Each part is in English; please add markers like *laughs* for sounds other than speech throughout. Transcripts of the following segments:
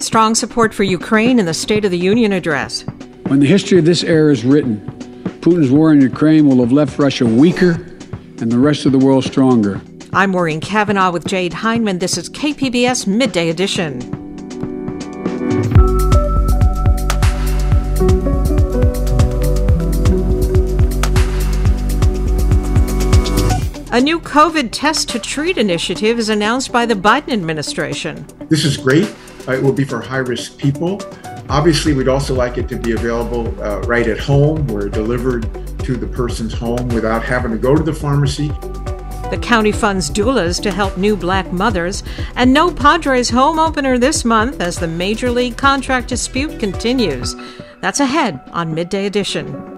Strong support for Ukraine in the State of the Union address. When the history of this era is written, Putin's war in Ukraine will have left Russia weaker and the rest of the world stronger. I'm Maureen Cavanaugh with Jade Hindman. This is KPBS Midday Edition. A new COVID test to treat initiative is announced by the Biden administration. This is great. Uh, it will be for high risk people. Obviously, we'd also like it to be available uh, right at home, where delivered to the person's home without having to go to the pharmacy. The county funds doulas to help new black mothers, and no Padres home opener this month as the Major League contract dispute continues. That's ahead on Midday Edition.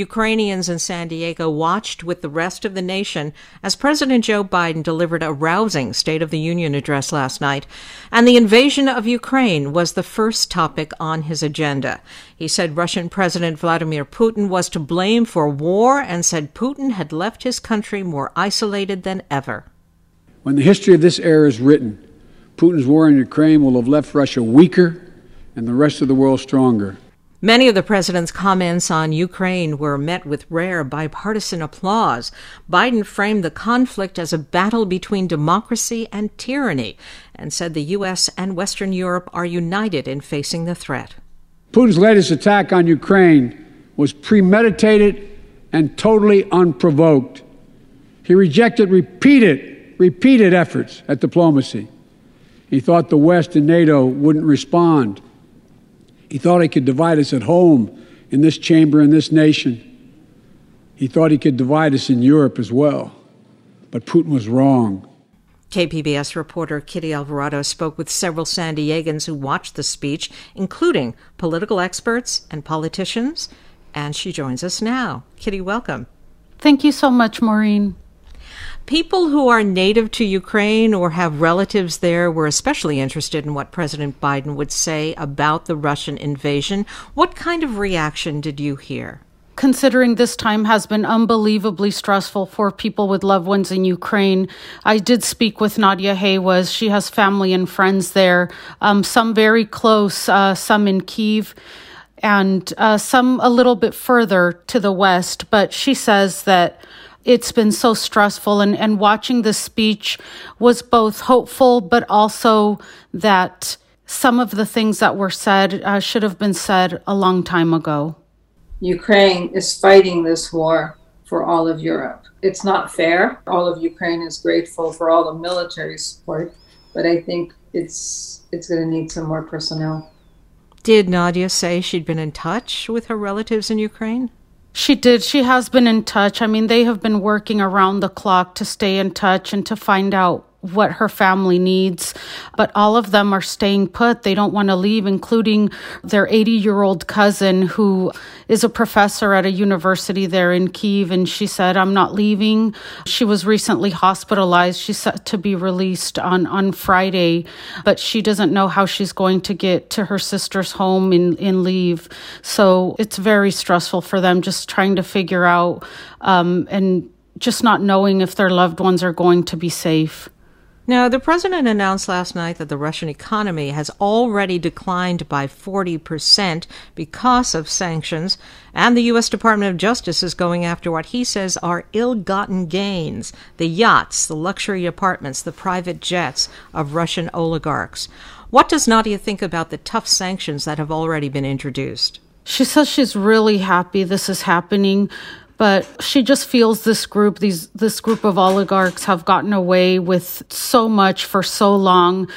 Ukrainians in San Diego watched with the rest of the nation as President Joe Biden delivered a rousing State of the Union address last night, and the invasion of Ukraine was the first topic on his agenda. He said Russian President Vladimir Putin was to blame for war and said Putin had left his country more isolated than ever. When the history of this era is written, Putin's war in Ukraine will have left Russia weaker and the rest of the world stronger. Many of the president's comments on Ukraine were met with rare bipartisan applause. Biden framed the conflict as a battle between democracy and tyranny and said the U.S. and Western Europe are united in facing the threat. Putin's latest attack on Ukraine was premeditated and totally unprovoked. He rejected repeated, repeated efforts at diplomacy. He thought the West and NATO wouldn't respond. He thought he could divide us at home, in this chamber, in this nation. He thought he could divide us in Europe as well. But Putin was wrong. KPBS reporter Kitty Alvarado spoke with several San Diegans who watched the speech, including political experts and politicians, and she joins us now. Kitty, welcome. Thank you so much, Maureen. People who are native to Ukraine or have relatives there were especially interested in what President Biden would say about the Russian invasion. What kind of reaction did you hear? considering this time has been unbelievably stressful for people with loved ones in Ukraine. I did speak with Nadia Haywas. She has family and friends there, um, some very close, uh, some in Kiev, and uh, some a little bit further to the west. But she says that it's been so stressful and, and watching the speech was both hopeful but also that some of the things that were said uh, should have been said a long time ago. Ukraine is fighting this war for all of europe. It's not fair. All of ukraine is grateful for all the military support but i think it's it's going to need some more personnel. Did nadia say she'd been in touch with her relatives in ukraine she did. She has been in touch. I mean, they have been working around the clock to stay in touch and to find out what her family needs, but all of them are staying put. They don't want to Lviv, including their 80 year old cousin who is a professor at a university there in Kiev. And she said, I'm not leaving. She was recently hospitalized. She's set to be released on, on Friday, but she doesn't know how she's going to get to her sister's home in, in leave. So it's very stressful for them just trying to figure out um, and just not knowing if their loved ones are going to be safe. Now, the president announced last night that the Russian economy has already declined by 40% because of sanctions, and the U.S. Department of Justice is going after what he says are ill gotten gains the yachts, the luxury apartments, the private jets of Russian oligarchs. What does Nadia think about the tough sanctions that have already been introduced? She says she's really happy this is happening but she just feels this group these this group of oligarchs have gotten away with so much for so long.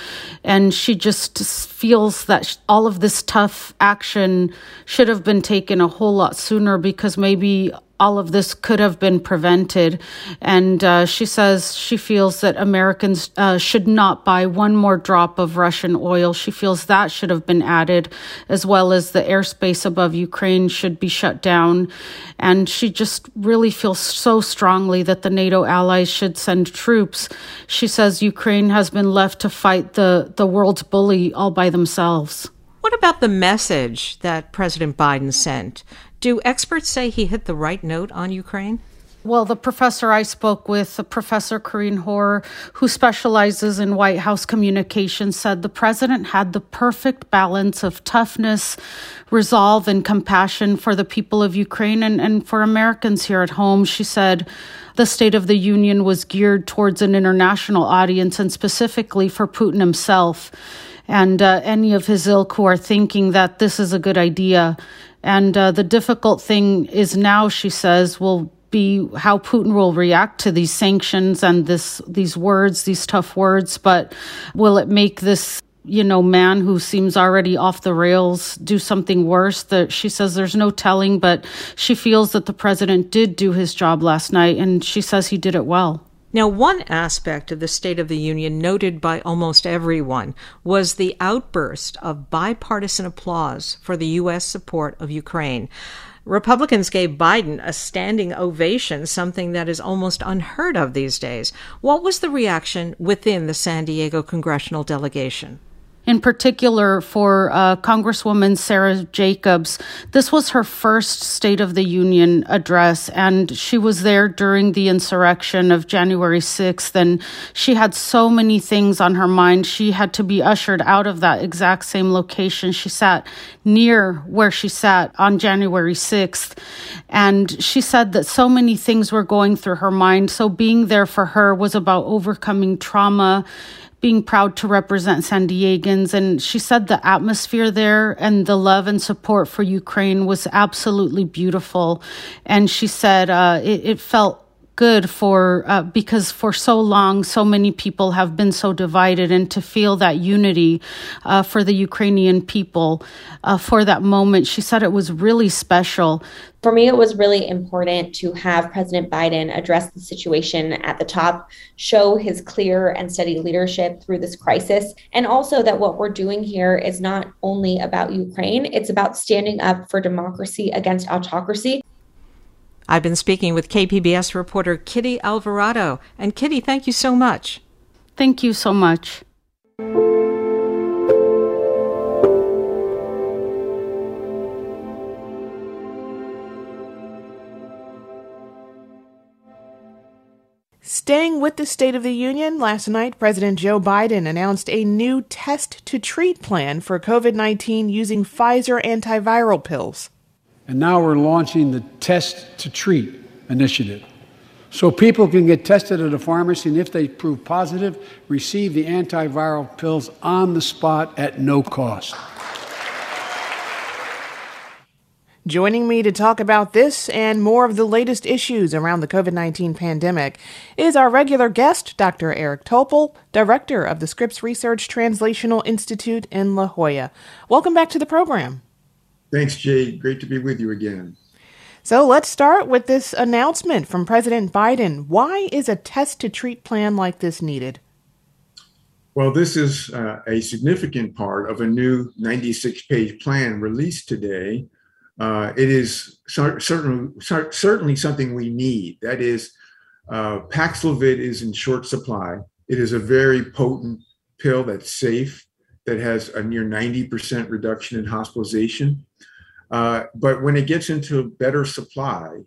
And she just feels that all of this tough action should have been taken a whole lot sooner because maybe all of this could have been prevented. And uh, she says she feels that Americans uh, should not buy one more drop of Russian oil. She feels that should have been added, as well as the airspace above Ukraine should be shut down. And she just really feels so strongly that the NATO allies should send troops. She says Ukraine has been left to fight the, the world's bully all by themselves. What about the message that President Biden sent? Do experts say he hit the right note on Ukraine? Well, the professor I spoke with, Professor Corrine Hoare, who specializes in White House communications, said the president had the perfect balance of toughness, resolve, and compassion for the people of Ukraine and, and for Americans here at home. She said the State of the Union was geared towards an international audience and specifically for Putin himself and uh, any of his ilk who are thinking that this is a good idea. And uh, the difficult thing is now, she says, will be how Putin will react to these sanctions and this these words, these tough words. But will it make this you know man who seems already off the rails do something worse? That she says there's no telling, but she feels that the president did do his job last night, and she says he did it well. Now, one aspect of the State of the Union noted by almost everyone was the outburst of bipartisan applause for the U.S. support of Ukraine. Republicans gave Biden a standing ovation, something that is almost unheard of these days. What was the reaction within the San Diego congressional delegation? In particular for uh, Congresswoman Sara Jacobs. This was her first State of the Union address, and she was there during the insurrection of January 6th. And she had so many things on her mind. She had to be ushered out of that exact same location. She sat near where she sat on January 6th. And she said that so many things were going through her mind. So being there for her was about overcoming trauma being proud to represent San Diegans. And she said the atmosphere there and the love and support for Ukraine was absolutely beautiful. And she said uh, it, it felt good for uh, because for so long so many people have been so divided and to feel that unity uh, for the ukrainian people uh, for that moment she said it was really special. For me it was really important to have president biden address the situation at the top show his clear and steady leadership through this crisis and also that what we're doing here is not only about ukraine it's about standing up for democracy against autocracy I've been speaking with KPBS reporter Kitty Alvarado. And Kitty, thank you so much. Thank you so much. Staying with the State of the Union, last night President Joe Biden announced a new test to treat plan for COVID 19 using Pfizer antiviral pills. And now we're launching the Test to Treat initiative. So people can get tested at a pharmacy, and if they prove positive, receive the antiviral pills on the spot at no cost. Joining me to talk about this and more of the latest issues around the COVID 19 pandemic is our regular guest, Dr. Eric Topol, Director of the Scripps Research Translational Institute in La Jolla. Welcome back to the program. Thanks, Jay. Great to be with you again. So let's start with this announcement from President Biden. Why is a test to treat plan like this needed? Well, this is uh, a significant part of a new 96 page plan released today. Uh, it is certainly, certainly something we need. That is, uh, Paxlovid is in short supply. It is a very potent pill that's safe, that has a near 90% reduction in hospitalization. Uh, but when it gets into better supply,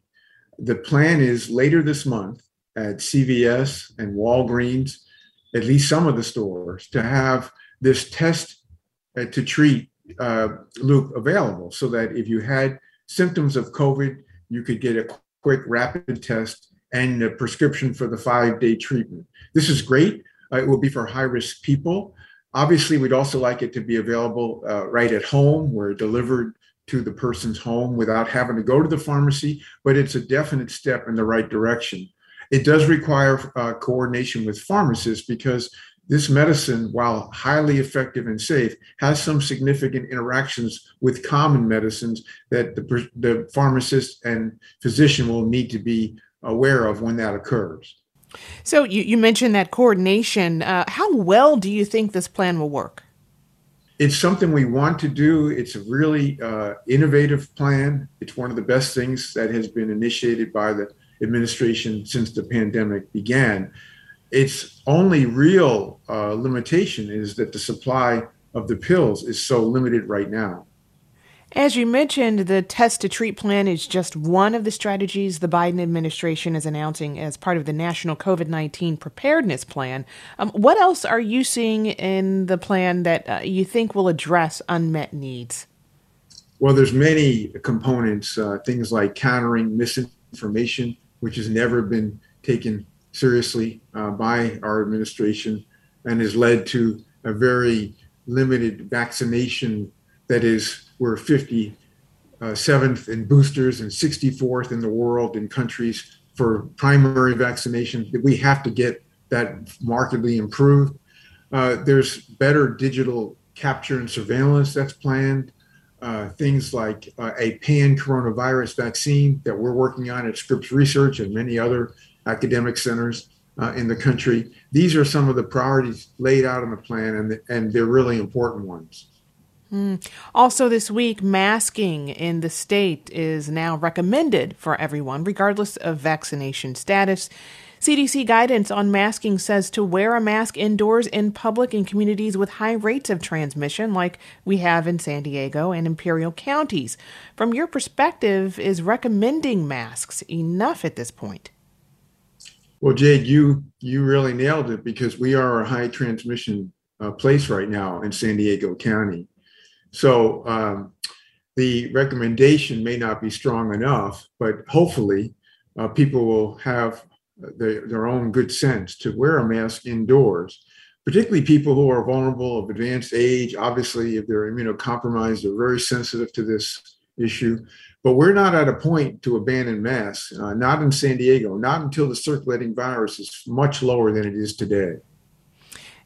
the plan is later this month at CVS and Walgreens at least some of the stores, to have this test uh, to treat uh, loop available so that if you had symptoms of COVID, you could get a quick rapid test and a prescription for the five day treatment. This is great. Uh, it will be for high risk people. Obviously, we'd also like it to be available uh, right at home where delivered to the person's home without having to go to the pharmacy, but it's a definite step in the right direction. It does require uh, coordination with pharmacists because this medicine, while highly effective and safe, has some significant interactions with common medicines that the, the pharmacist and physician will need to be aware of when that occurs. So, you, you mentioned that coordination. Uh, how well do you think this plan will work? It's something we want to do. It's a really uh, innovative plan. It's one of the best things that has been initiated by the administration since the pandemic began. Its only real uh, limitation is that the supply of the pills is so limited right now. As you mentioned, the test to treat plan is just one of the strategies the Biden administration is announcing as part of the national COVID 19 preparedness plan. Um, what else are you seeing in the plan that uh, you think will address unmet needs? Well, there's many components, uh, things like countering misinformation, which has never been taken seriously uh, by our administration and has led to a very limited vaccination that is we're 57th uh, in boosters and 64th in the world in countries for primary vaccination. We have to get that markedly improved. Uh, there's better digital capture and surveillance that's planned. Uh, things like uh, a pan coronavirus vaccine that we're working on at Scripps Research and many other academic centers uh, in the country. These are some of the priorities laid out in the plan, and, and they're really important ones. Mm. Also, this week, masking in the state is now recommended for everyone, regardless of vaccination status. CDC guidance on masking says to wear a mask indoors in public in communities with high rates of transmission, like we have in San Diego and Imperial counties. From your perspective, is recommending masks enough at this point? Well, Jade, you you really nailed it because we are a high transmission uh, place right now in San Diego County. So um, the recommendation may not be strong enough, but hopefully uh, people will have the, their own good sense to wear a mask indoors, particularly people who are vulnerable of advanced age. Obviously, if they're immunocompromised, they're very sensitive to this issue. But we're not at a point to abandon masks, uh, not in San Diego, not until the circulating virus is much lower than it is today.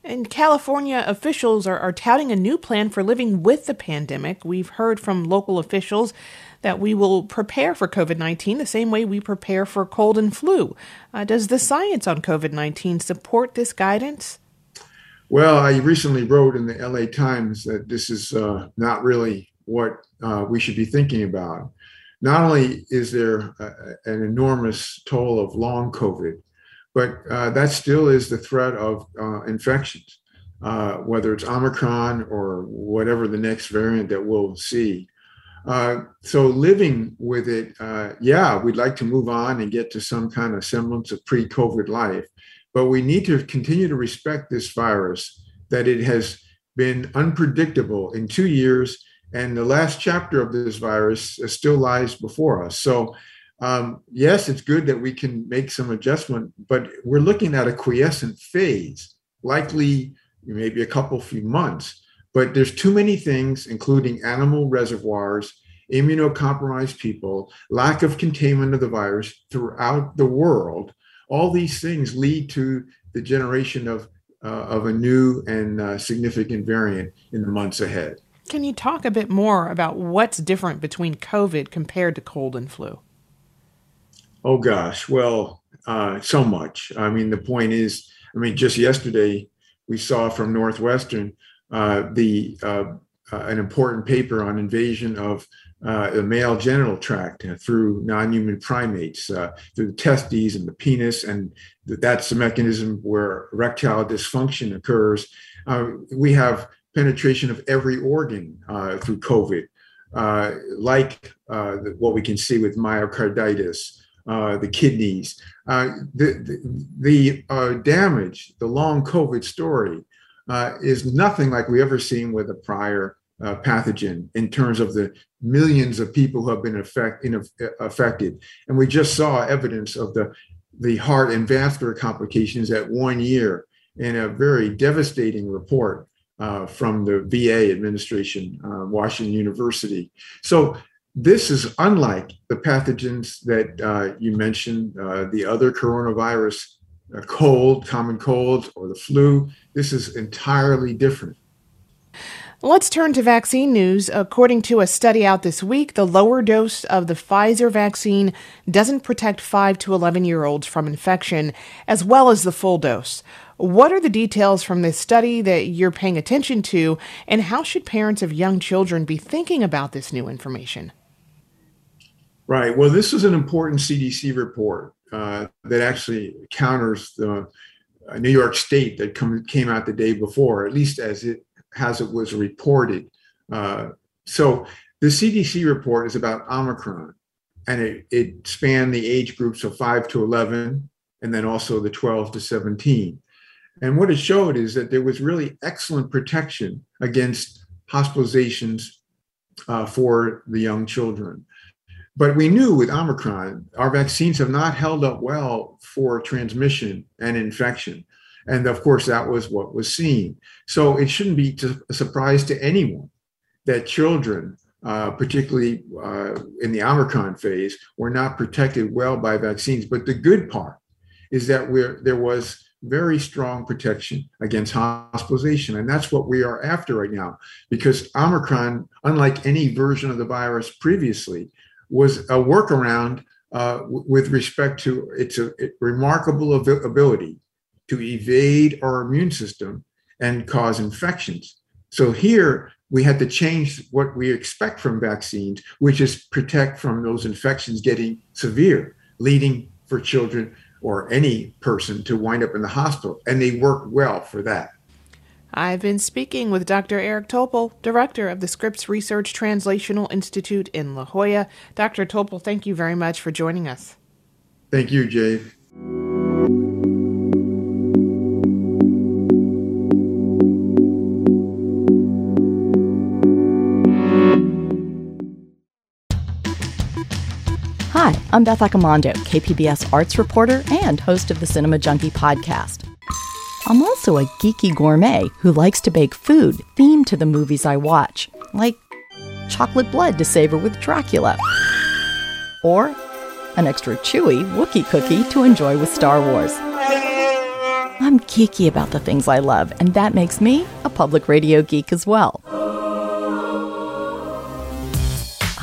And California officials are, are touting a new plan for living with the pandemic. We've heard from local officials that we will prepare for COVID 19 the same way we prepare for cold and flu. Uh, does the science on COVID 19 support this guidance? Well, I recently wrote in the LA Times that this is uh, not really what uh, we should be thinking about. Not only is there a, an enormous toll of long COVID, but uh, that still is the threat of uh, infections, uh, whether it's Omicron or whatever the next variant that we'll see. Uh, so living with it, uh, yeah, we'd like to move on and get to some kind of semblance of pre-COVID life, but we need to continue to respect this virus. That it has been unpredictable in two years, and the last chapter of this virus still lies before us. So um, yes, it's good that we can make some adjustment, but we're looking at a quiescent phase, likely maybe a couple few months. But there's too many things, including animal reservoirs, immunocompromised people, lack of containment of the virus throughout the world. All these things lead to the generation of uh, of a new and uh, significant variant in the months ahead. Can you talk a bit more about what's different between COVID compared to cold and flu? Oh gosh, well, uh, so much. I mean, the point is, I mean, just yesterday we saw from Northwestern uh, the uh, uh an important paper on invasion of uh, the male genital tract through non-human primates, uh, through the testes and the penis, and that's the mechanism where erectile dysfunction occurs. we have penetration of every organ through COVID, like what we can see with myocarditis uh, the kidneys. Uh, the the, the uh, damage, the long COVID story, uh, is nothing like we ever seen with a prior uh, pathogen in terms of the millions of people who have been affect, in, affected. And we just saw evidence of the, the heart and vascular complications at one year in a very devastating report uh, from the VA administration, uh, Washington University. So this is unlike the pathogens that uh, you mentioned, uh, the other coronavirus, uh, cold, common colds, or the flu. This is entirely different. Let's turn to vaccine news. According to a study out this week, the lower dose of the Pfizer vaccine doesn't protect 5 to 11 year olds from infection as well as the full dose. What are the details from this study that you're paying attention to, and how should parents of young children be thinking about this new information? Right. Well, this is an important CDC report uh, that actually counters the uh, New York State that come, came out the day before, at least as it as it was reported. Uh, so the CDC report is about Omicron, and it, it spanned the age groups of 5 to 11, and then also the 12 to 17. And what it showed is that there was really excellent protection against hospitalizations uh, for the young children. But we knew with Omicron, our vaccines have not held up well for transmission and infection. And of course, that was what was seen. So it shouldn't be a surprise to anyone that children, uh, particularly uh, in the Omicron phase, were not protected well by vaccines. But the good part is that there was very strong protection against hospitalization. And that's what we are after right now, because Omicron, unlike any version of the virus previously, was a workaround uh, with respect to its a, remarkable ability to evade our immune system and cause infections. So here we had to change what we expect from vaccines, which is protect from those infections getting severe, leading for children or any person to wind up in the hospital. And they work well for that. I've been speaking with Dr. Eric Topol, director of the Scripps Research Translational Institute in La Jolla. Dr. Topol, thank you very much for joining us. Thank you, Jay. Hi, I'm Beth Accomando, KPBS arts reporter and host of the Cinema Junkie podcast. I'm also a geeky gourmet who likes to bake food themed to the movies I watch, like chocolate blood to savor with Dracula, or an extra chewy Wookiee cookie to enjoy with Star Wars. I'm geeky about the things I love, and that makes me a public radio geek as well.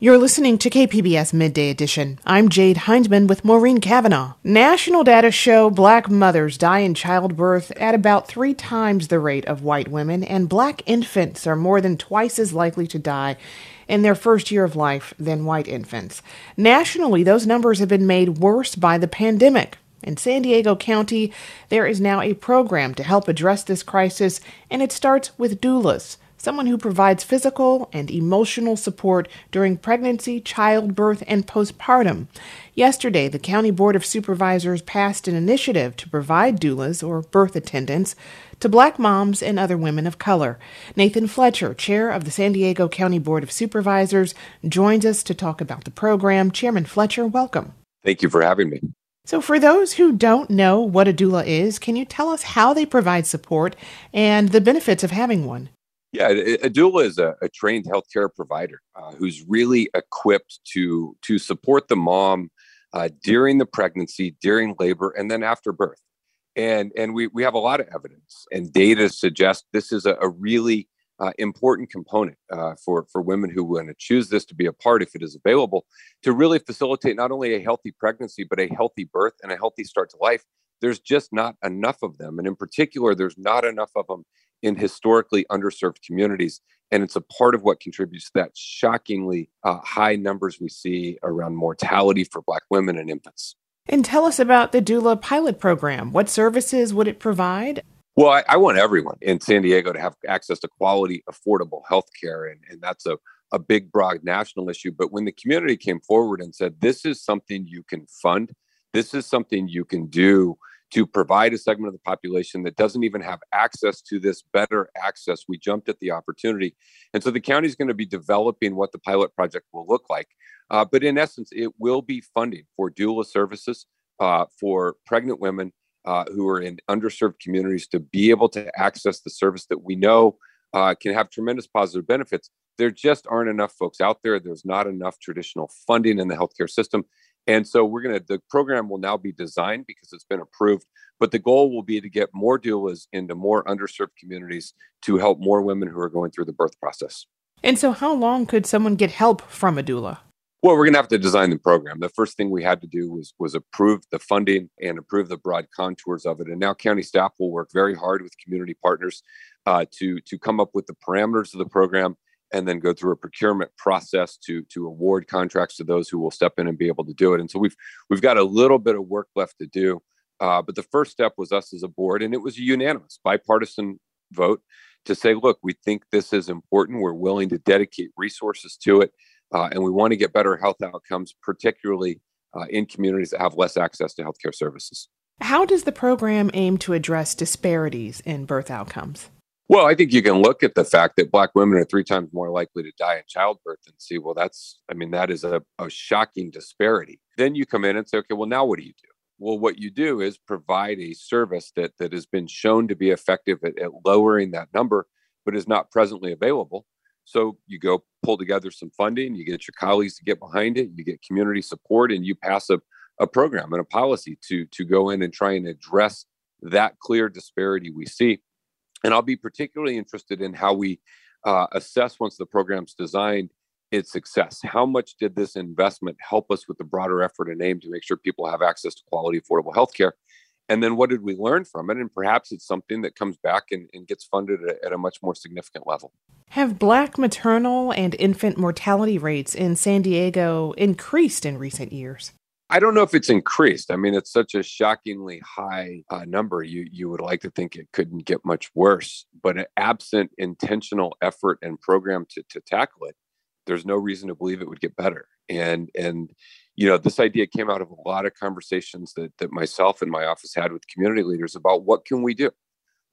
You're listening to KPBS Midday Edition. I'm Jade Hindman with Maureen Cavanaugh. National data show black mothers die in childbirth at about three times the rate of white women, and black infants are more than twice as likely to die in their first year of life than white infants. Nationally, those numbers have been made worse by the pandemic. In San Diego County, there is now a program to help address this crisis, and it starts with doulas someone who provides physical and emotional support during pregnancy, childbirth, and postpartum. Yesterday, the County Board of Supervisors passed an initiative to provide doulas, or birth attendants, to black moms and other women of color. Nathan Fletcher, chair of the San Diego County Board of Supervisors, joins us to talk about the program. Chairman Fletcher, welcome. Thank you for having me. So, for those who don't know what a doula is, can you tell us how they provide support and the benefits of having one? Yeah, a doula is a, a trained healthcare provider uh, who's really equipped to to support the mom uh, during the pregnancy, during labor, and then after birth. And and we we have a lot of evidence and data suggest this is a, a really uh, important component uh, for for women who want to choose this to be a part, if it is available, to really facilitate not only a healthy pregnancy but a healthy birth and a healthy start to life. There's just not enough of them, and in particular, there's not enough of them in historically underserved communities. And it's a part of what contributes to that shockingly uh, high numbers we see around mortality for Black women and infants. And tell us about the doula pilot program. What services would it provide? Well, I, I, want everyone in San Diego to have access to quality, affordable health care. And, and that's a, a big, broad national issue. But when the community came forward and said, this is something you can fund, this is something you can do to provide a segment of the population that doesn't even have access to this better access, we jumped at the opportunity. And so the county is going to be developing what the pilot project will look like. Uh, but in essence, it will be funding for doula services uh, for pregnant women uh, who are in underserved communities to be able to access the service that we know uh, can have tremendous positive benefits. There just aren't enough folks out there. There's not enough traditional funding in the healthcare system. And so we're going to, the program will now be designed because it's been approved, but the goal will be to get more doulas into more underserved communities to help more women who are going through the birth process. And so, how long could someone get help from a doula? Well, we're going to have to design the program. The first thing we had to do was was approve the funding and approve the broad contours of it. And now county staff will work very hard with community partners uh, to to come up with the parameters of the program and then go through a procurement process to to award contracts to those who will step in and be able to do it. And so we've we've got a little bit of work left to do. Uh, but the first step was us as a board, and it was a unanimous, bipartisan vote to say, look, we think this is important. We're willing to dedicate resources to it uh, and we want to get better health outcomes, particularly uh, in communities that have less access to healthcare services. How does the program aim to address disparities in birth outcomes? Well, I think you can look at the fact that Black women are three times more likely to die in childbirth and see, well, that's, I mean, that is a, a shocking disparity. Then you come in and say, okay, well, now what do you do? Well, what you do is provide a service that, that has been shown to be effective at, at lowering that number, but is not presently available. So you go pull together some funding, you get your colleagues to get behind it, you get community support, and you pass a, a program and a policy to, to go in and try and address that clear disparity we see. And I'll be particularly interested in how we uh, assess once the program's designed its success. How much did this investment help us with the broader effort and aim to make sure people have access to quality, affordable healthcare? and then what did we learn from it and perhaps it's something that comes back and, and gets funded at, at, a much more significant level have black maternal and infant mortality rates in san diego increased in recent years i don't know if it's increased i mean it's such a shockingly high uh, number you you would like to think it couldn't get much worse but absent intentional effort and program to, to tackle it there's no reason to believe it would get better and and you know, this idea came out of a lot of conversations that that myself and my office had with community leaders about what can we do,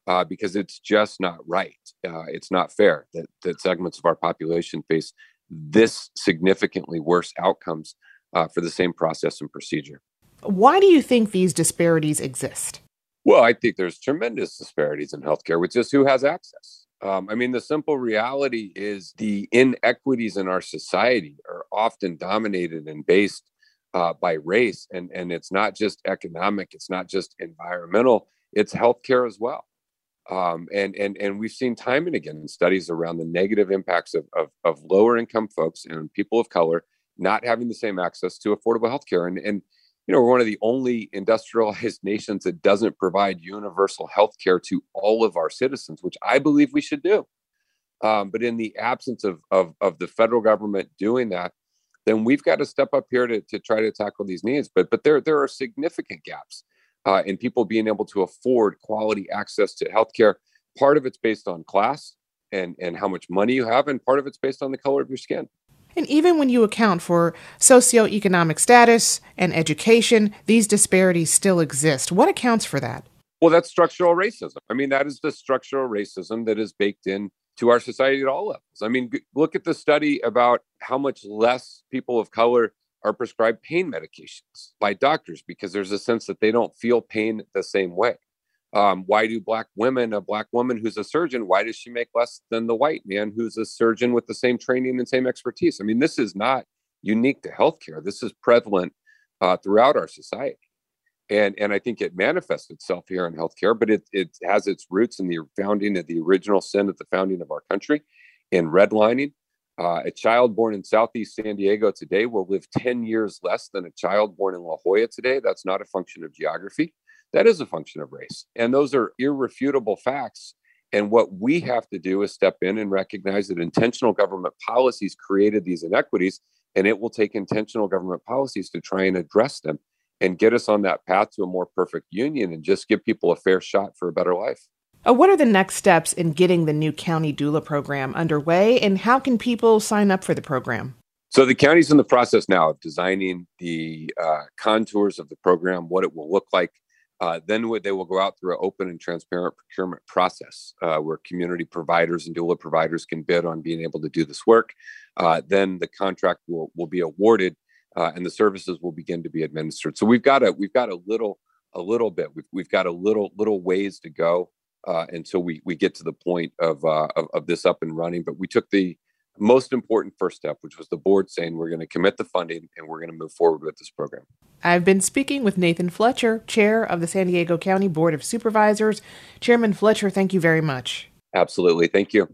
uh, because it's just not right. Uh, it's not fair that that segments of our population face this significantly worse outcomes uh, for the same process and procedure. Why do you think these disparities exist? Well, I think there's tremendous disparities in healthcare with just who has access. Um, I mean, the simple reality is the inequities in our society are often dominated and based uh, by race, and and it's not just economic, it's not just environmental, it's healthcare as well. Um, and and and we've seen time and again studies around the negative impacts of, of, of lower income folks and people of color not having the same access to affordable healthcare. And and you know we're one of the only industrialized *laughs* nations that doesn't provide universal healthcare to all of our citizens, which I believe we should do. Um, but in the absence of, of of the federal government doing that, then we've got to step up here to, to try to tackle these needs. But but there there are significant gaps uh, in people being able to afford quality access to healthcare. Part of it's based on class and and how much money you have, and part of it's based on the color of your skin. And even when you account for socioeconomic status and education, these disparities still exist. What accounts for that? Well, that's structural racism. I mean, that is the structural racism that is baked in to our society at all levels. I mean, look at the study about how much less people of color are prescribed pain medications by doctors because there's a sense that they don't feel pain the same way. Um, why do black women, a black woman who's a surgeon, why does she make less than the white man who's a surgeon with the same training and same expertise? I mean, this is not unique to healthcare. This is prevalent uh, throughout our society. and and I think it manifests itself here in healthcare, but it it has its roots in the founding of the original sin at the founding of our country, in redlining. Uh, a child born in Southeast San Diego today will live 10 years less than a child born in La Jolla today. That's not a function of geography. That is a function of race. And those are irrefutable facts. And what we have to do is step in and recognize that intentional government policies created these inequities, and it will take intentional government policies to try and address them and get us on that path to a more perfect union and just give people a fair shot for a better life. Uh, what are the next steps in getting the new county doula program underway, and how can people sign up for the program? So, the county's in the process now of designing the uh, contours of the program, what it will look like. Uh, then they will go out through an open and transparent procurement process uh, where community providers and doula providers can bid on being able to do this work. Uh, then the contract will, will be awarded uh, and the services will begin to be administered. So we've got a we've got a little a little bit we've, we've got a little little ways to go uh, until we we get to the point of, of, of this up and running. But we took the most important first step, which was the board saying we're going to commit the funding and we're going to move forward with this program. I've been speaking with Nathan Fletcher, chair of the San Diego County Board of Supervisors. Chairman Fletcher, thank you very much. Absolutely, thank you.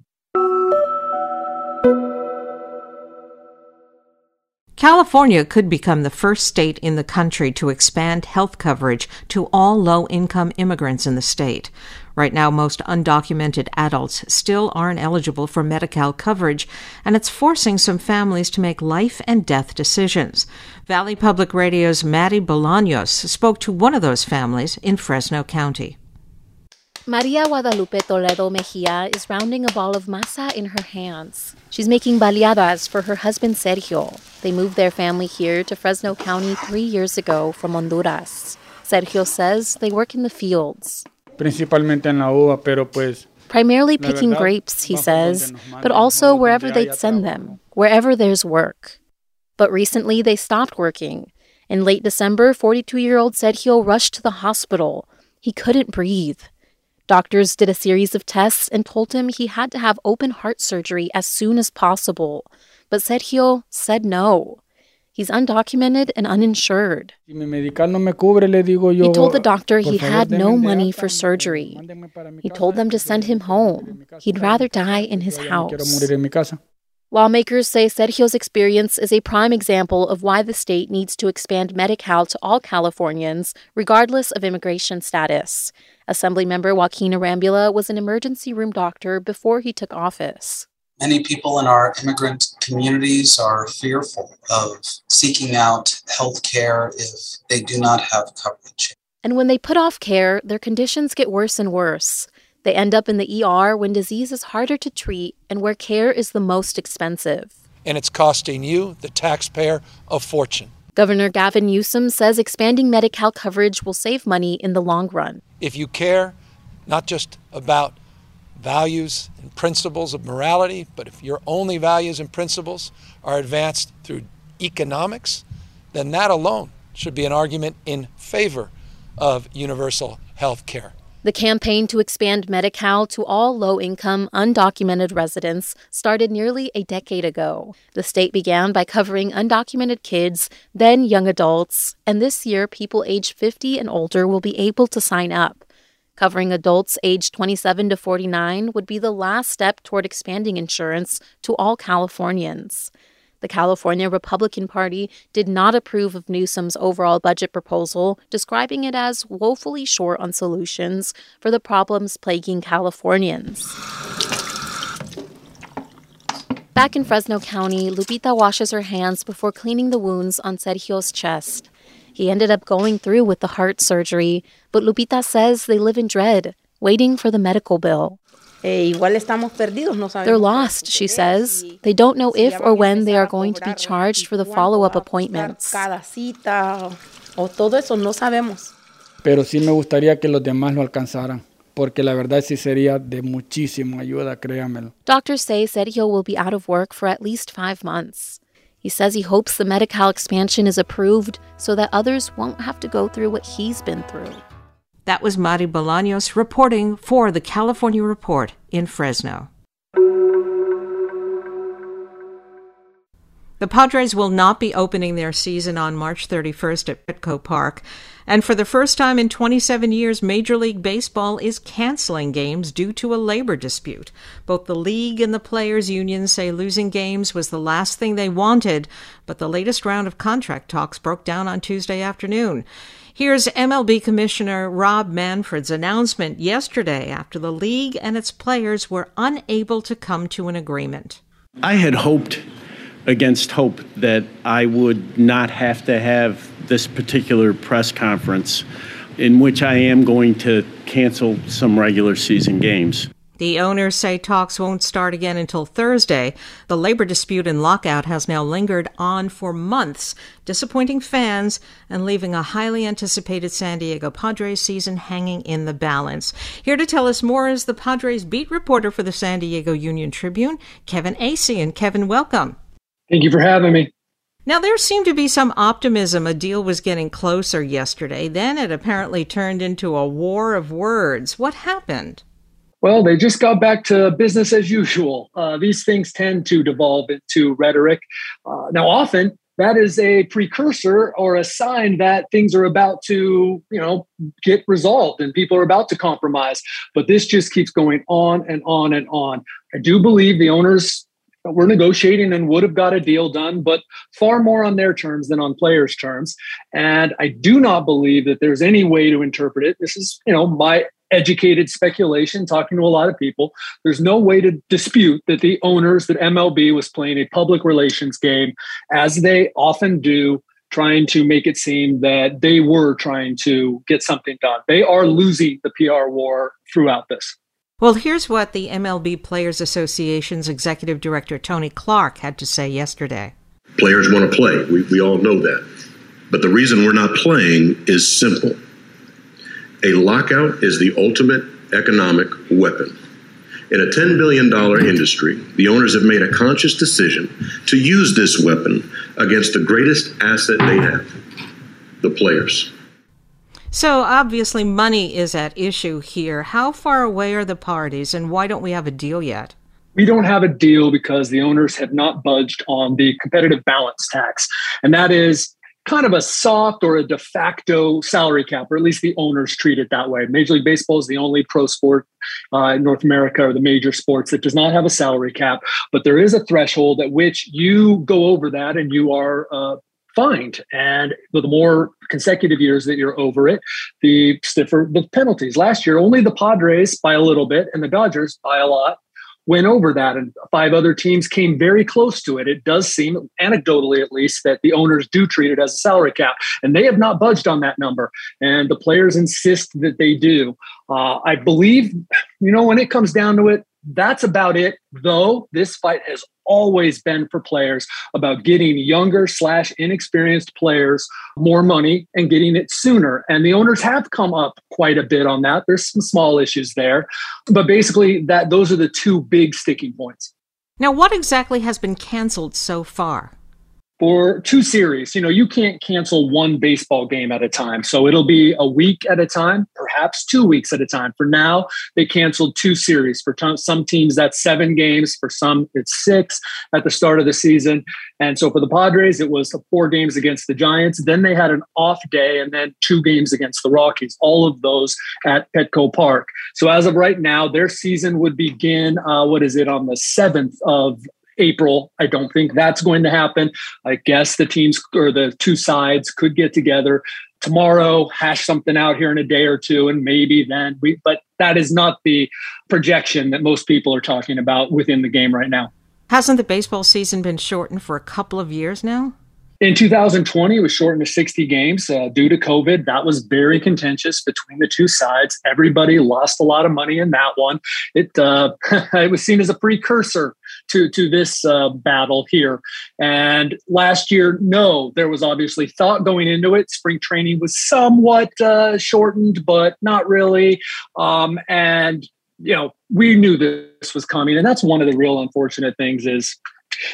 California could become the first state in the country to expand health coverage to all low income immigrants in the state. Right now, most undocumented adults still aren't eligible for Medi Cal coverage, and it's forcing some families to make life and death decisions. Valley Public Radio's Maddie Bolaños spoke to one of those families in Fresno County. Maria Guadalupe Toledo Mejia is rounding a ball of masa in her hands. She's making baleadas for her husband Sergio. They moved their family here to Fresno County three years ago from Honduras. Sergio says they work in the fields. Principalmente en la uva, pero pues Primarily picking grapes, he says, but also wherever they'd send them, wherever there's work. But recently they stopped working. In late December, 42 year old Sergio rushed to the hospital. He couldn't breathe. Doctors did a series of tests and told him he had to have open heart surgery as soon as possible. But Sergio said no. He's undocumented and uninsured. He told the doctor he had no money for surgery. He told them to send him home. He'd rather die in his house. Lawmakers say Sergio's experience is a prime example of why the state needs to expand Medi Cal to all Californians, regardless of immigration status. Assemblymember Joaquin Arambula was an emergency room doctor before he took office. Many people in our immigrant communities are fearful of seeking out health care if they do not have coverage. And when they put off care, their conditions get worse and worse. They end up in the ER when disease is harder to treat and where care is the most expensive. And it's costing you, the taxpayer, a fortune. Governor Gavin Newsom says expanding Medi Cal coverage will save money in the long run. If you care not just about values and principles of morality, but if your only values and principles are advanced through economics, then that alone should be an argument in favor of universal health care. The campaign to expand Medi Cal to all low income, undocumented residents started nearly a decade ago. The state began by covering undocumented kids, then young adults, and this year people aged 50 and older will be able to sign up. Covering adults aged 27 to 49 would be the last step toward expanding insurance to all Californians. The California Republican Party did not approve of Newsom's overall budget proposal, describing it as woefully short on solutions for the problems plaguing Californians. Back in Fresno County, Lupita washes her hands before cleaning the wounds on Sergio's chest. He ended up going through with the heart surgery, but Lupita says they live in dread, waiting for the medical bill. Eh, They're lost, she says. They don't know if or when they are going to be charged for the follow up appointments. Pero sí me gustaría que los demás lo alcanzaran, porque la verdad sí sería de muchísima ayuda, créamelo. Doctors say Sergio will be out of work for at least five months. He says he hopes the Medi Cal expansion is approved so that others won't have to go through what he's been through. That was Mari Bolaños reporting for the California Report in Fresno. The Padres will not be opening their season on March 31st at Petco Park. And for the first time in 27 years, Major League Baseball is canceling games due to a labor dispute. Both the league and the players' unions say losing games was the last thing they wanted, but the latest round of contract talks broke down on Tuesday afternoon. Here's MLB Commissioner Rob Manfred's announcement yesterday after the league and its players were unable to come to an agreement. I had hoped against hope that I would not have to have this particular press conference in which I am going to cancel some regular season games. The owners say talks won't start again until Thursday. The labor dispute and lockout has now lingered on for months, disappointing fans and leaving a highly anticipated San Diego Padres season hanging in the balance. Here to tell us more is the Padres beat reporter for the San Diego Union Tribune, Kevin Acee. And Kevin, welcome. Thank you for having me. Now, there seemed to be some optimism a deal was getting closer yesterday. Then it apparently turned into a war of words. What happened? Well, they just got back to business as usual. Uh, these things tend to devolve into rhetoric. Uh, now, often that is a precursor or a sign that things are about to, you know, get resolved and people are about to compromise. But this just keeps going on and on and on. I do believe the owners we're negotiating and would have got a deal done, but far more on their terms than on players' terms. And I do not believe that there's any way to interpret it. This is, you know, my educated speculation, talking to a lot of people. There's no way to dispute that the owners, that MLB was playing a public relations game, as they often do, trying to make it seem that they were trying to get something done. They are losing the PR war throughout this. Well, here's what the MLB Players Association's executive director, Tony Clark, had to say yesterday. Players want to play. We, we all know that. But the reason we're not playing is simple a lockout is the ultimate economic weapon. In a $10 billion industry, the owners have made a conscious decision to use this weapon against the greatest asset they have the players. So obviously, money is at issue here. How far away are the parties, and why don't we have a deal yet? We don't have a deal because the owners have not budged on the competitive balance tax. And that is kind of a soft or a de facto salary cap, or at least the owners treat it that way. Major League Baseball is the only pro sport uh, in North America or the major sports that does not have a salary cap, but there is a threshold at which you go over that and you are uh, fined. And the more consecutive years that you're over it, the stiffer the penalties. Last year, only the Padres by a little bit and the Dodgers by a lot went over that and five other teams came very close to it. It does seem anecdotally at least that the owners do treat it as a salary cap and they have not budged on that number and the players insist that they do. Uh, i believe you know when it comes down to it that's about it though. This fight has always been for players about getting younger slash inexperienced players more money and getting it sooner. And the owners have come up quite a bit on that. There's some small issues there. But basically that those are the two big sticking points. Now what exactly has been canceled so far for two series. You know, you can't cancel one baseball game at a time. So it'll be a week at a time, perhaps two weeks at a time. For now, they canceled two series. For t- some teams, that's seven games. For some, it's six at the start of the season. And so for the Padres, it was four games against the Giants. Then they had an off day and then two games against the Rockies, all of those at Petco Park. So as of right now, their season would begin, uh, what is it, on the 7th of April. I don't think that's going to happen. I guess the teams or the two sides could get together tomorrow, hash something out here in a day or two, and maybe then we, but that is not the projection that most people are talking about within the game right now. Hasn't the baseball season been shortened for a couple of years now? In 2020, it was shortened to 60 games uh, due to COVID. That was very contentious between the two sides. Everybody lost a lot of money in that one. It uh, *laughs* it was seen as a precursor to to this uh, battle here. And last year, no, there was obviously thought going into it. Spring training was somewhat uh, shortened, but not really. Um, and you know, we knew this was coming, and that's one of the real unfortunate things is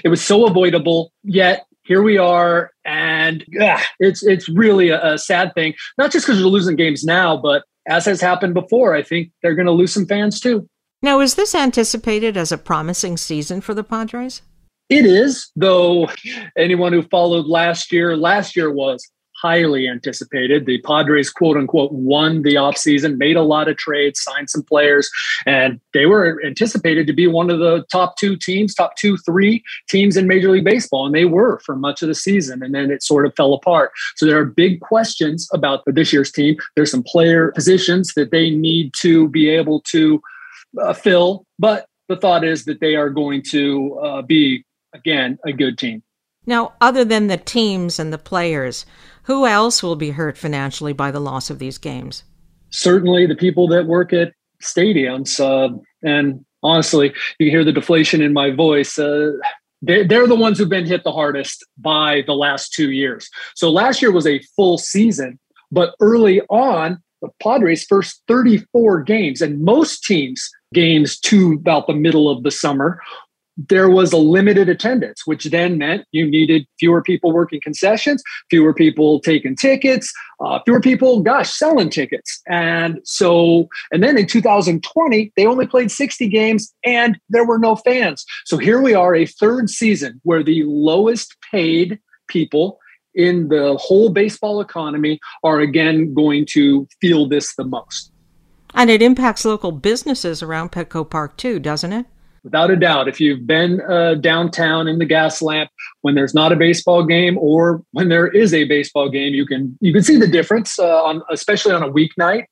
it was so avoidable yet here we are, and yeah, it's it's really a, a sad thing. Not just because we're losing games now, but as has happened before, I think they're going to lose some fans too. Now, is this anticipated as a promising season for the Padres? It is, though anyone who followed last year, last year was highly anticipated. The Padres, quote unquote, won the offseason, made a lot of trades, signed some players, and they were anticipated to be one of the top two teams, top two, three teams in Major League Baseball. And they were for much of the season. And then it sort of fell apart. So there are big questions about this year's team. There's some player positions that they need to be able to uh, fill. But the thought is that they are going to uh, be, again, a good team. Now, other than the teams and the players, who else will be hurt financially by the loss of these games? Certainly the people that work at stadiums. Uh, and honestly, you can hear the deflation in my voice. Uh, they're the ones who've been hit the hardest by the last two years. So last year was a full season, but early on, the Padres' first 34 games, and most teams' games to about the middle of the summer there was a limited attendance, which then meant you needed fewer people working concessions, fewer people taking tickets, uh, fewer people, gosh, selling tickets. And so, and then in 2020, they only played 60 games and there were no fans. So here we are, a third season where the lowest paid people in the whole baseball economy are again going to feel this the most. And it impacts local businesses around Petco Park too, doesn't it? without a doubt. If you've been uh, downtown in the Gaslamp when there's not a baseball game or when there is a baseball game, you can you can see the difference uh, on especially on a weeknight,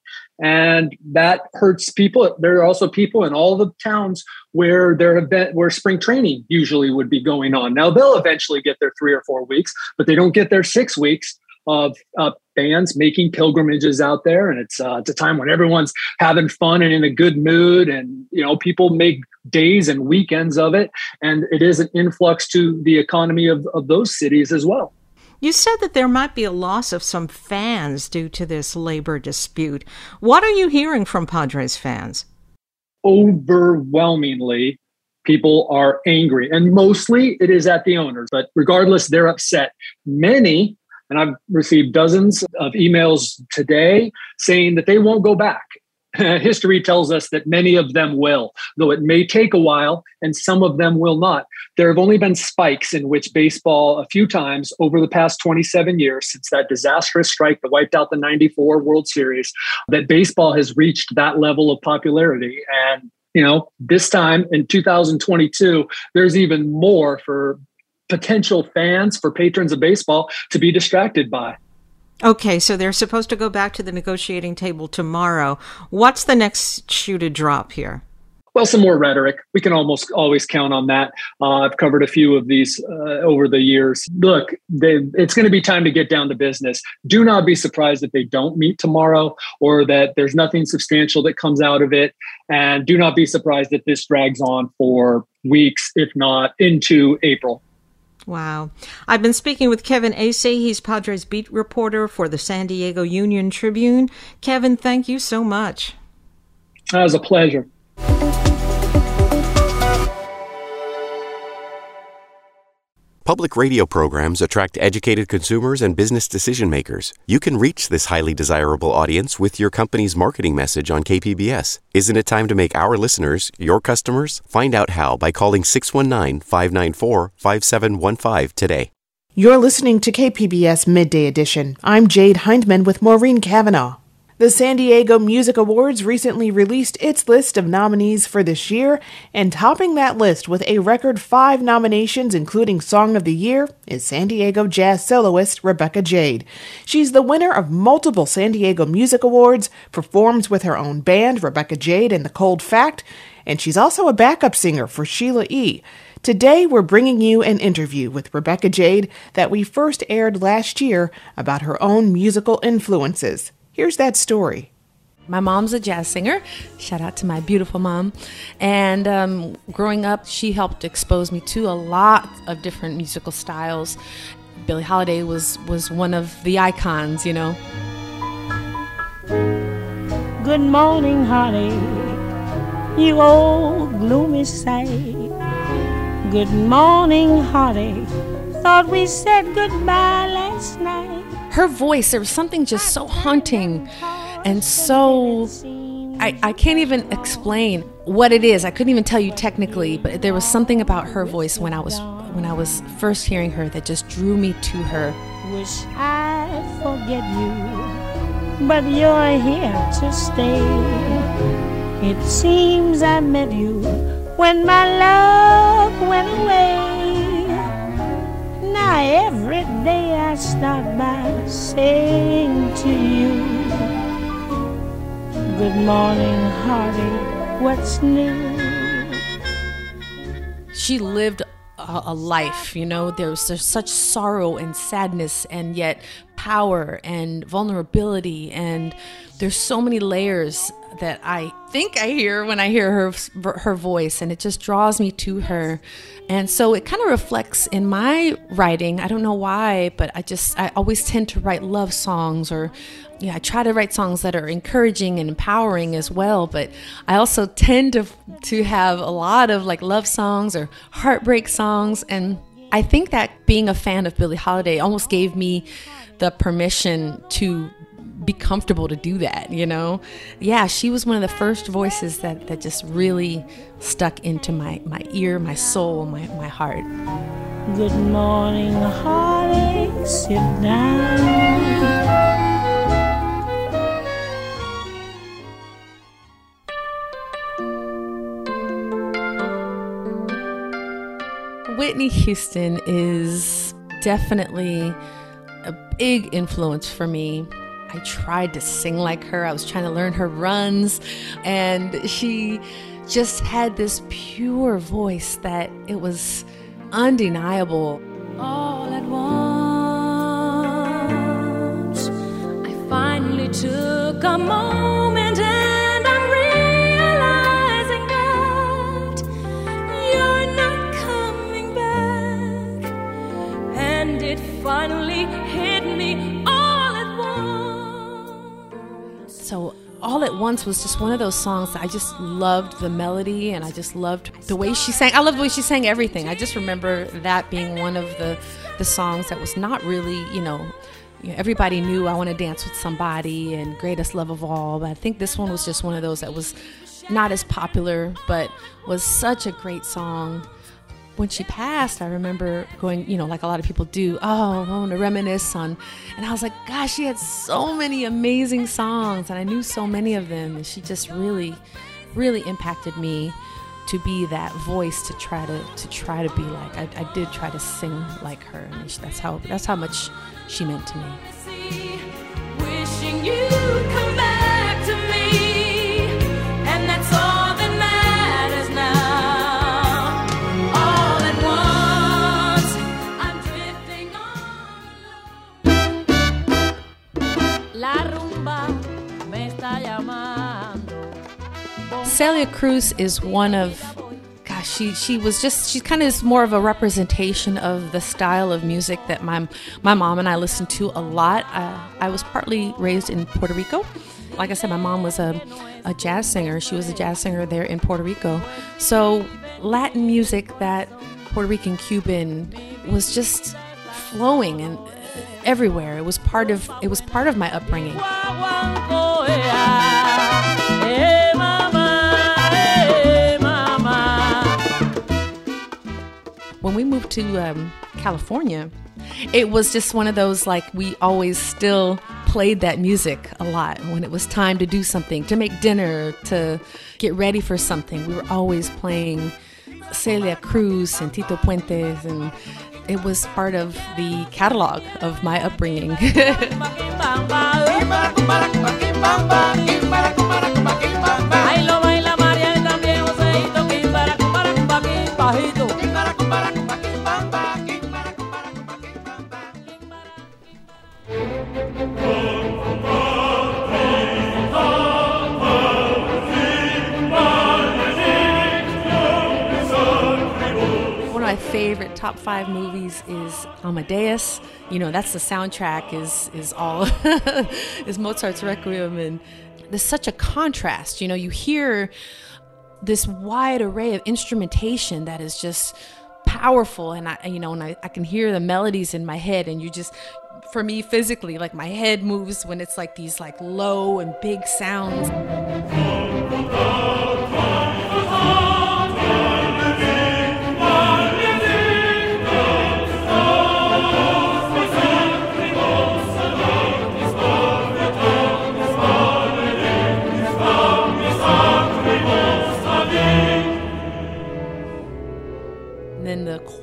and that hurts people. There are also people in all the towns where there have been where spring training usually would be going on. Now they'll eventually get their three or four weeks, but they don't get their six weeks of uh, fans making pilgrimages out there, and it's uh, it's a time when everyone's having fun and in a good mood, and you know people make days and weekends of it, and it is an influx to the economy of, of those cities as well. You said that there might be a loss of some fans due to this labor dispute. What are you hearing from Padres fans? Overwhelmingly, people are angry, and mostly it is at the owners, but regardless, they're upset. Many and I've received dozens of emails today saying that they won't go back. *laughs* History tells us that many of them will, though it may take a while and some of them will not. There have only been spikes in which baseball a few times over the past 27 years since that disastrous strike that wiped out the 94 World Series that baseball has reached that level of popularity. And you know, this time in 2022, there's even more for potential fans, for patrons of baseball to be distracted by. Okay, so they're supposed to go back to the negotiating table tomorrow. What's the next shoe to drop here? Well, some more rhetoric. We can almost always count on that. Uh, I've covered a few of these uh, over the years. Look, they, it's going to be time to get down to business. Do not be surprised if they don't meet tomorrow or that there's nothing substantial that comes out of it. And do not be surprised if this drags on for weeks, if not into April. Wow. I've been speaking with Kevin Acee. He's Padres beat reporter for the San Diego Union Tribune. Kevin, thank you so much. That was a pleasure. Public radio programs attract educated consumers and business decision makers. You can reach this highly desirable audience with your company's marketing message on KPBS. Isn't it time to make our listeners your customers? Find out how by calling 619 594 5715 today. You're listening to KPBS Midday Edition. I'm Jade Hindman with Maureen Cavanaugh. The San Diego Music Awards recently released its list of nominees for this year, and topping that list with a record five nominations, including Song of the Year, is San Diego jazz soloist Rebecca Jade. She's the winner of multiple San Diego Music Awards, performs with her own band, Rebecca Jade and the Cold Fact, and she's also a backup singer for Sheila E. Today, we're bringing you an interview with Rebecca Jade that we first aired last year about her own musical influences. Here's that story. My mom's a jazz singer. Shout out to my beautiful mom. And um, growing up, she helped expose me to a lot of different musical styles. Billie Holiday was was one of the icons, you know. Good morning, honey, you old gloomy sight. Good morning, honey. Thought we said goodbye last night her voice, there was something just so haunting and so. I, I can't even explain what it is. I couldn't even tell you technically, but there was something about her voice when I was when I was first hearing her that just drew me to her. Wish I forget you, but you're here to stay. It seems I met you when my love went away. Every day I start by saying to you, Good morning, hearty, what's new? She lived a, a life, you know, there's, there's such sorrow and sadness, and yet power and vulnerability, and there's so many layers that I think I hear when I hear her her voice and it just draws me to her. And so it kind of reflects in my writing. I don't know why, but I just I always tend to write love songs or yeah, I try to write songs that are encouraging and empowering as well, but I also tend to to have a lot of like love songs or heartbreak songs and I think that being a fan of Billie Holiday almost gave me the permission to be comfortable to do that, you know? Yeah, she was one of the first voices that, that just really stuck into my, my ear, my soul, my, my heart. Good morning, Holly, sit down. Whitney Houston is definitely a big influence for me. I tried to sing like her. I was trying to learn her runs. And she just had this pure voice that it was undeniable. All at once, I finally took a moment and I'm realizing that you're not coming back. And it finally So all at once was just one of those songs that I just loved the melody and I just loved the way she sang. I loved the way she sang everything. I just remember that being one of the the songs that was not really, you know, you know everybody knew I want to dance with somebody and greatest love of all, but I think this one was just one of those that was not as popular but was such a great song when she passed, I remember going, you know, like a lot of people do, oh, I want to reminisce on. And I was like, gosh, she had so many amazing songs, and I knew so many of them. And she just really, really impacted me to be that voice to try to to try to be like. I, I did try to sing like her, and that's how that's how much she meant to me. Celia Cruz is one of gosh she she was just she kind of is more of a representation of the style of music that my my mom and I listened to a lot. Uh, I was partly raised in Puerto Rico. Like I said, my mom was a, a jazz singer. She was a jazz singer there in Puerto Rico. So Latin music that Puerto Rican Cuban was just flowing and uh, everywhere. It was part of it was part of my upbringing. When we moved to um, California, it was just one of those like we always still played that music a lot when it was time to do something, to make dinner, to get ready for something. We were always playing Celia Cruz and Tito Puentes, and it was part of the catalog of my upbringing. Five movies is Amadeus. You know, that's the soundtrack is is all *laughs* is Mozart's Requiem, and there's such a contrast. You know, you hear this wide array of instrumentation that is just powerful, and I you know, and I, I can hear the melodies in my head, and you just for me physically like my head moves when it's like these like low and big sounds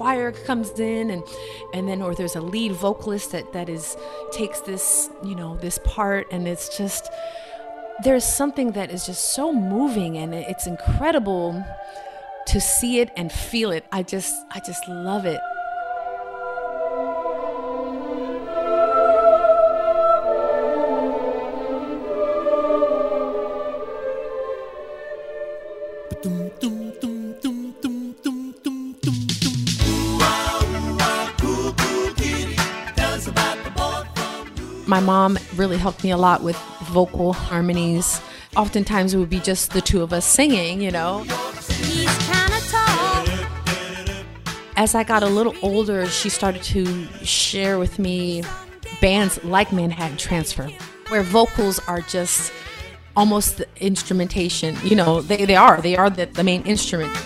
player comes in and and then or there's a lead vocalist that that is takes this you know this part and it's just there's something that is just so moving and it's incredible to see it and feel it. I just i just love it my mom really helped me a lot with vocal harmonies. Oftentimes it would be just the two of us singing, you know. As I got a little older, she started to share with me bands like Manhattan Transfer, where vocals are just almost the instrumentation. You know, they, they are. They are the, the main instrument.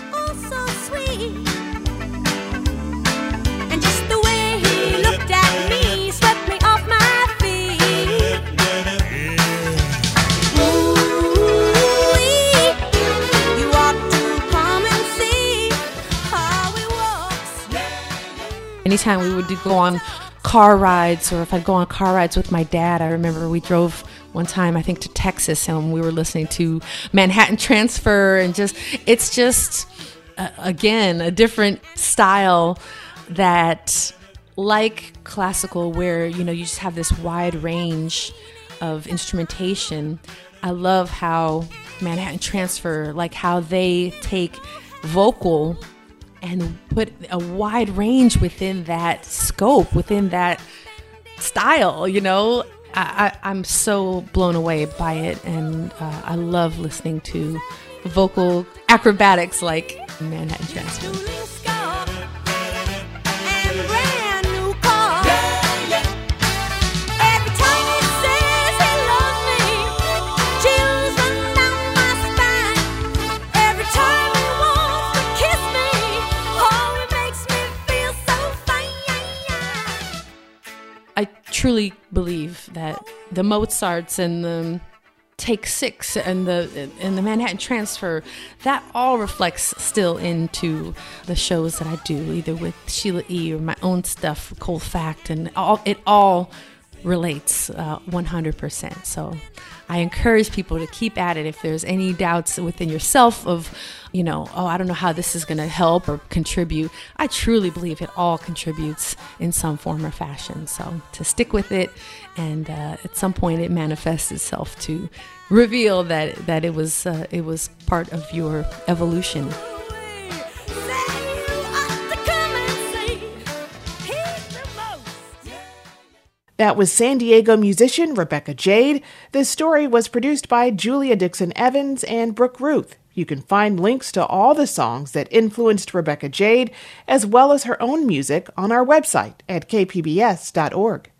Anytime we would go on car rides or if I'd go on car rides with my dad, I remember we drove one time, I think, to Texas and we were listening to Manhattan Transfer and just, it's just, uh, again, a different style that, like classical, where, you know, you just have this wide range of instrumentation. I love how Manhattan Transfer, like how they take vocal and put a wide range within that scope, within that style, you know. I, am so blown away by it, and uh, I love listening to vocal acrobatics like Manhattan Transfer. Truly believe that the Mozarts and the Take Six and the and the Manhattan Transfer that all reflects still into the shows that I do, either with Sheila E. or my own stuff, Cold Fact, and all it all relates uh, 100%. So I encourage people to keep at it if there's any doubts within yourself of, you know, oh, I don't know how this is going to help or contribute. I truly believe it all contributes in some form or fashion. So to stick with it, and uh, at some point it manifests itself to reveal that that it was uh, it was part of your evolution. That was San Diego musician Rebecca Jade. This story was produced by Julia Dixon Evans and Brooke Ruth. You can find links to all the songs that influenced Rebecca Jade, as well as her own music, on our website at kpbs.org.